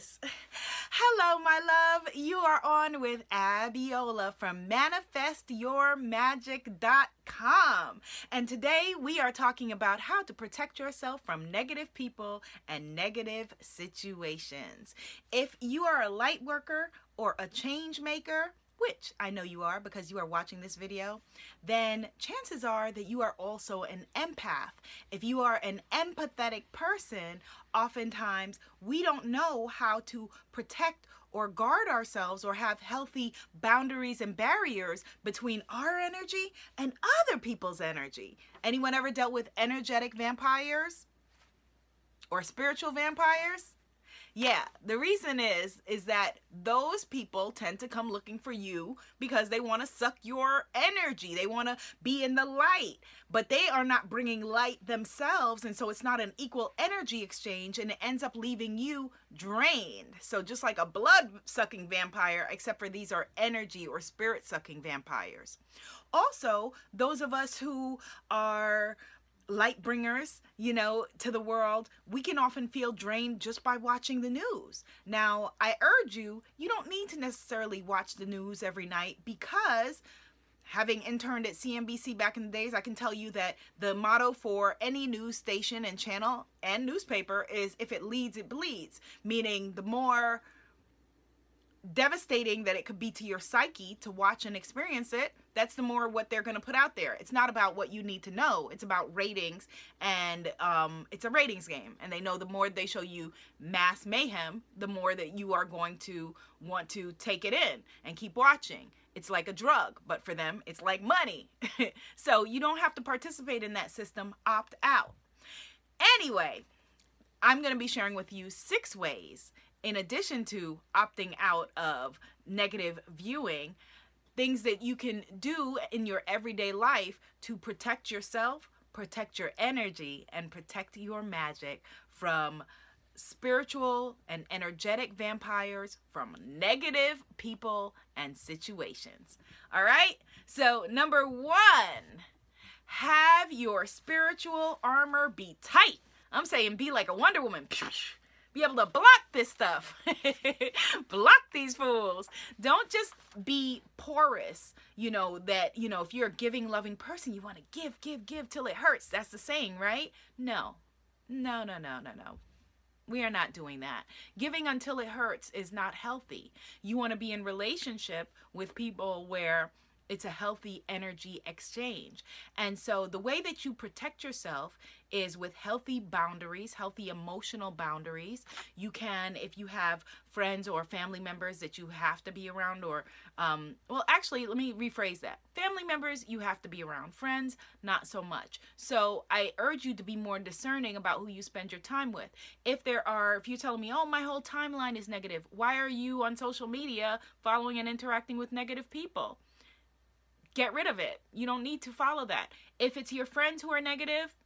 Yes. Hello, my love. You are on with Abiola from ManifestYourMagic.com. And today we are talking about how to protect yourself from negative people and negative situations. If you are a light worker or a change maker, which I know you are because you are watching this video, then chances are that you are also an empath. If you are an empathetic person, oftentimes we don't know how to protect or guard ourselves or have healthy boundaries and barriers between our energy and other people's energy. Anyone ever dealt with energetic vampires or spiritual vampires? Yeah, the reason is is that those people tend to come looking for you because they want to suck your energy. They want to be in the light, but they are not bringing light themselves and so it's not an equal energy exchange and it ends up leaving you drained. So just like a blood sucking vampire except for these are energy or spirit sucking vampires. Also, those of us who are light bringers, you know, to the world, we can often feel drained just by watching the news. Now, I urge you, you don't need to necessarily watch the news every night because having interned at CNBC back in the days, I can tell you that the motto for any news station and channel and newspaper is if it leads, it bleeds, meaning the more devastating that it could be to your psyche to watch and experience it, that's the more what they're going to put out there. It's not about what you need to know. It's about ratings and um, it's a ratings game. And they know the more they show you mass mayhem, the more that you are going to want to take it in and keep watching. It's like a drug, but for them, it's like money. so you don't have to participate in that system, opt out. Anyway, I'm going to be sharing with you six ways in addition to opting out of negative viewing, things that you can do in your everyday life to protect yourself, protect your energy, and protect your magic from spiritual and energetic vampires, from negative people and situations. All right? So, number one, have your spiritual armor be tight. I'm saying be like a Wonder Woman be able to block this stuff. block these fools. Don't just be porous, you know, that, you know, if you're a giving, loving person, you want to give, give, give till it hurts. That's the saying, right? No. No, no, no, no, no. We are not doing that. Giving until it hurts is not healthy. You want to be in relationship with people where it's a healthy energy exchange. And so the way that you protect yourself is with healthy boundaries, healthy emotional boundaries. You can, if you have friends or family members that you have to be around, or, um, well, actually, let me rephrase that. Family members, you have to be around. Friends, not so much. So I urge you to be more discerning about who you spend your time with. If there are, if you're telling me, oh, my whole timeline is negative, why are you on social media following and interacting with negative people? Get rid of it. You don't need to follow that. If it's your friends who are negative,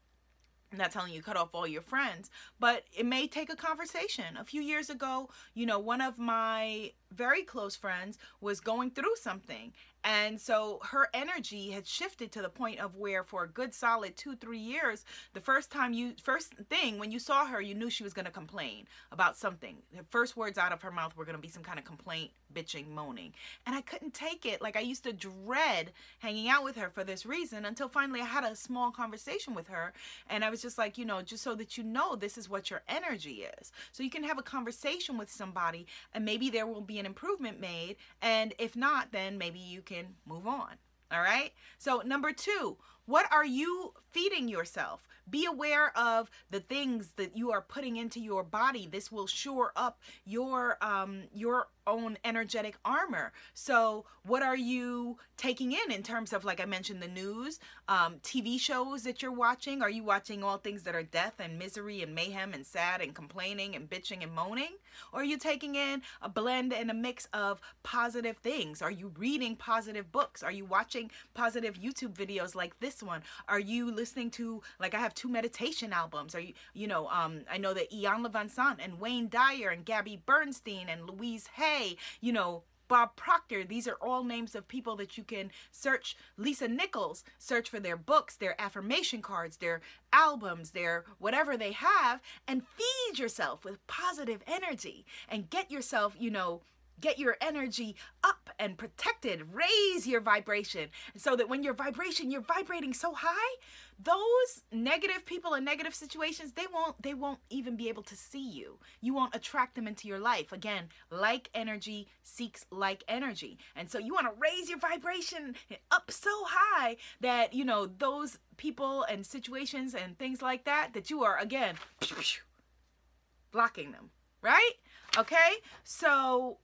I'm not telling you cut off all your friends, but it may take a conversation. A few years ago, you know, one of my very close friends was going through something and so her energy had shifted to the point of where for a good solid two three years the first time you first thing when you saw her you knew she was going to complain about something. The first words out of her mouth were going to be some kind of complaint bitching moaning. And i couldn't take it. Like i used to dread hanging out with her for this reason until finally i had a small conversation with her. And i was just like you know just so that you know this is what your energy is. So you can have a conversation with somebody and maybe there will be an improvement made. And if not, then maybe you can move on. All right. So, number two, what are you feeding yourself? Be aware of the things that you are putting into your body. This will shore up your um, your own energetic armor. So, what are you taking in in terms of, like I mentioned, the news, um, TV shows that you're watching? Are you watching all things that are death and misery and mayhem and sad and complaining and bitching and moaning? Or are you taking in a blend and a mix of positive things? Are you reading positive books? Are you watching positive YouTube videos like this one? Are you listening to, like, I have two meditation albums? Are you, you know, um, I know that Iyanla Vanzant and Wayne Dyer and Gabby Bernstein and Louise Hay you know, Bob Proctor. These are all names of people that you can search. Lisa Nichols, search for their books, their affirmation cards, their albums, their whatever they have, and feed yourself with positive energy and get yourself, you know, get your energy up and protected. Raise your vibration so that when your vibration you're vibrating so high those negative people and negative situations they won't they won't even be able to see you. You won't attract them into your life. Again like energy seeks like energy. And so you want to raise your vibration up so high that you know those people and situations and things like that that you are again blocking them right? Okay? So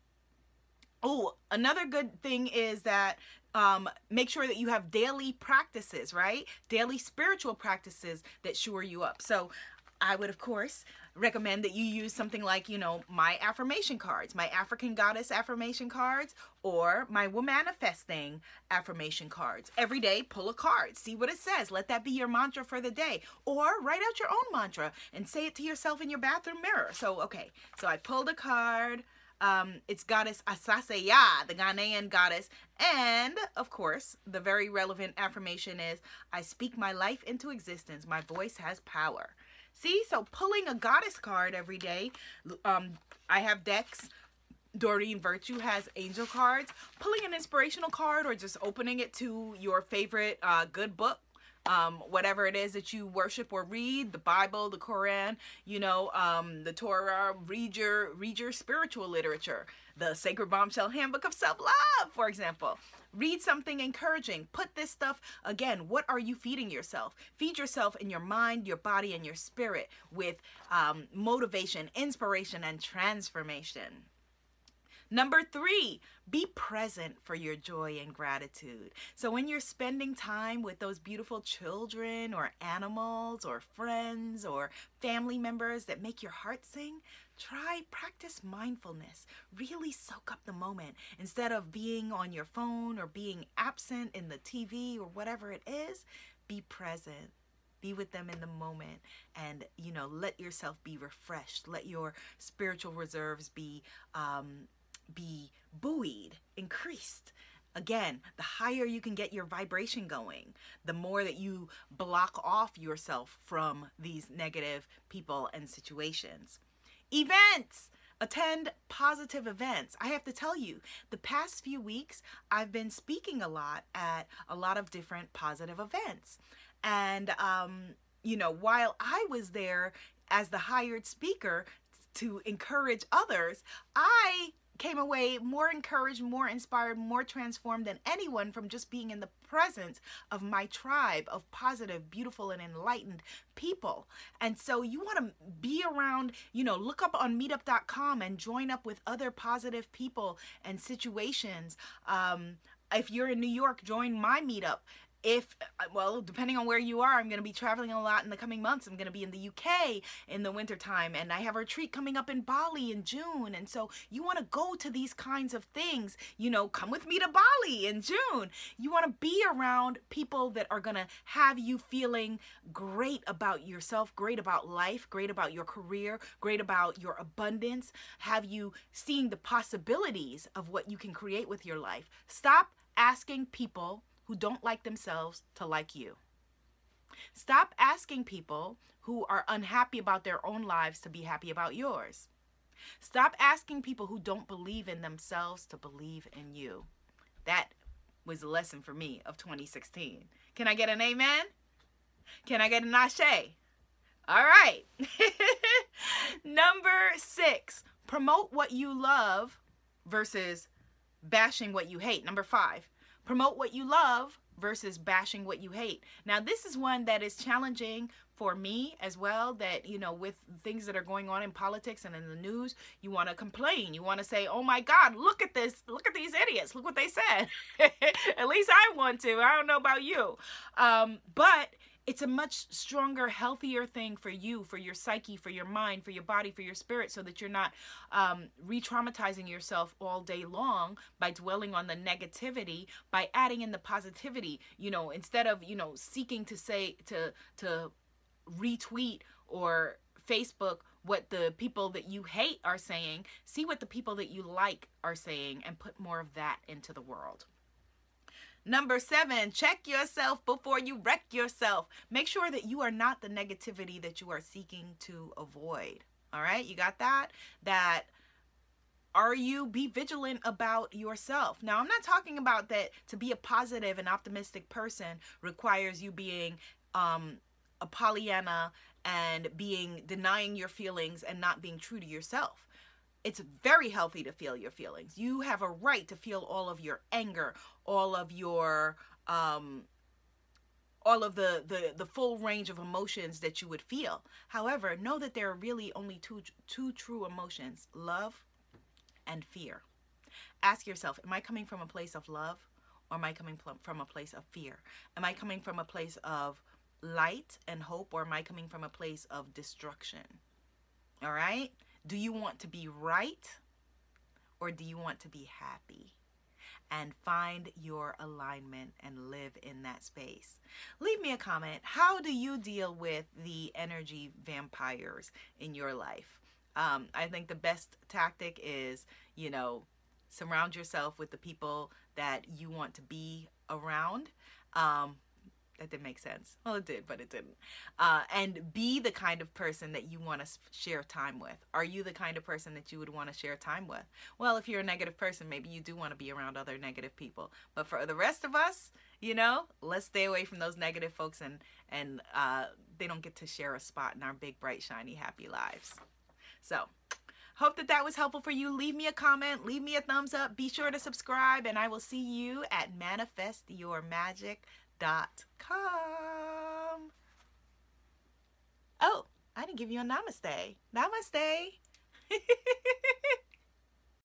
Oh, another good thing is that um, make sure that you have daily practices, right? Daily spiritual practices that shore you up. So I would, of course, recommend that you use something like, you know, my affirmation cards, my African Goddess affirmation cards, or my Womanifesting affirmation cards. Every day, pull a card, see what it says. Let that be your mantra for the day. Or write out your own mantra and say it to yourself in your bathroom mirror. So, okay, so I pulled a card um, it's goddess Asase Yaa, the Ghanaian goddess. And of course, the very relevant affirmation is I speak my life into existence. My voice has power. See, so pulling a goddess card every day. Um, I have decks. Doreen Virtue has angel cards. Pulling an inspirational card or just opening it to your favorite uh, good book um, whatever it is that you worship or read, the Bible, the Quran, you know, um, the Torah, read your, read your spiritual literature, the Sacred Bombshell Handbook of Self-Love, for example. Read something encouraging. Put this stuff, again, what are you feeding yourself? Feed yourself in your mind, your body, and your spirit with um, motivation, inspiration, and transformation. Number three, be present for your joy and gratitude. So when you're spending time with those beautiful children or animals or friends or family members that make your heart sing, try practice mindfulness. Really soak up the moment instead of being on your phone or being absent in the TV or whatever it is. Be present be with them in the moment and you know let yourself be refreshed let your spiritual reserves be um, be buoyed, increased. Again, the higher you can get your vibration going, the more that you block off yourself from these negative people and situations. Events! Attend positive events. I have to tell you, the past few weeks, I've been speaking a lot at a lot of different positive events. And, um, you know, while I was there as the hired speaker to encourage others, I came away more encouraged, more inspired, more transformed than anyone from just being in the presence of my tribe of positive, beautiful, and enlightened people. And so you want to be around, you know, look up on meetup.com and join up with other positive people and situations. Um, if you're in New York, join my meetup if uh, well depending on where you are i'm going to be traveling a lot in the coming months. I'm going to be in the uk in the winter time and i have a retreat coming up in bali in june and so you want to go to these kinds of things. You know come with me to bali in june. You want to be around people that are going to have you feeling great about yourself great about life great about your career great about your abundance. Have you seeing the possibilities of what you can create with your life? Stop asking people who don't like themselves to like you. Stop asking people who are unhappy about their own lives to be happy about yours. Stop asking people who don't believe in themselves to believe in you. That was a lesson for me of 2016. Can I get an amen? Can I get an ashe? All right. Number six, promote what you love versus bashing what you hate. Number five, Promote what you love versus bashing what you hate. Now, this is one that is challenging for me as well that, you know, with things that are going on in politics and in the news, you want to complain. You want to say, oh my God, look at this. Look at these idiots. Look what they said. at least I want to. I don't know about you. Um, but it's a much stronger, healthier thing for you, for your psyche, for your mind, for your body, for your spirit, so that you're not um, re traumatizing yourself all day long by dwelling on the negativity, by adding in the positivity. You know, instead of, you know, seeking to say, to, to retweet or Facebook what the people that you hate are saying, see what the people that you like are saying, and put more of that into the world. Number seven, check yourself before you wreck yourself. Make sure that you are not the negativity that you are seeking to avoid. All right, you got that? That are you be vigilant about yourself now i'm not talking about that to be a positive and optimistic person requires you being um a pollyanna and being denying your feelings and not being true to yourself it's very healthy to feel your feelings you have a right to feel all of your anger all of your um all of the, the the full range of emotions that you would feel however know that there are really only two two true emotions love and fear. Ask yourself, am I coming from a place of love or am I coming from a place of fear? Am I coming from a place of light and hope or am I coming from a place of destruction? All right? Do you want to be right or do you want to be happy? and find your alignment and live in that space. Leave me a comment. How do you deal with the energy vampires in your life? Um, I think the best tactic is, you know, surround yourself with the people that you want to be around. Um, that didn't make sense. Well, it did, but it didn't. Uh, and be the kind of person that you want to share time with. Are you the kind of person that you would want to share time with? Well, if you're a negative person, maybe you do want to be around other negative people. But for the rest of us, you know, let's stay away from those negative folks and and uh, they don't get to share a spot in our big, bright, shiny, happy lives. So, hope that that was helpful for you. Leave me a comment, leave me a thumbs up. Be sure to subscribe, and I will see you at manifestyourmagic.com. Oh, I didn't give you a namaste. Namaste.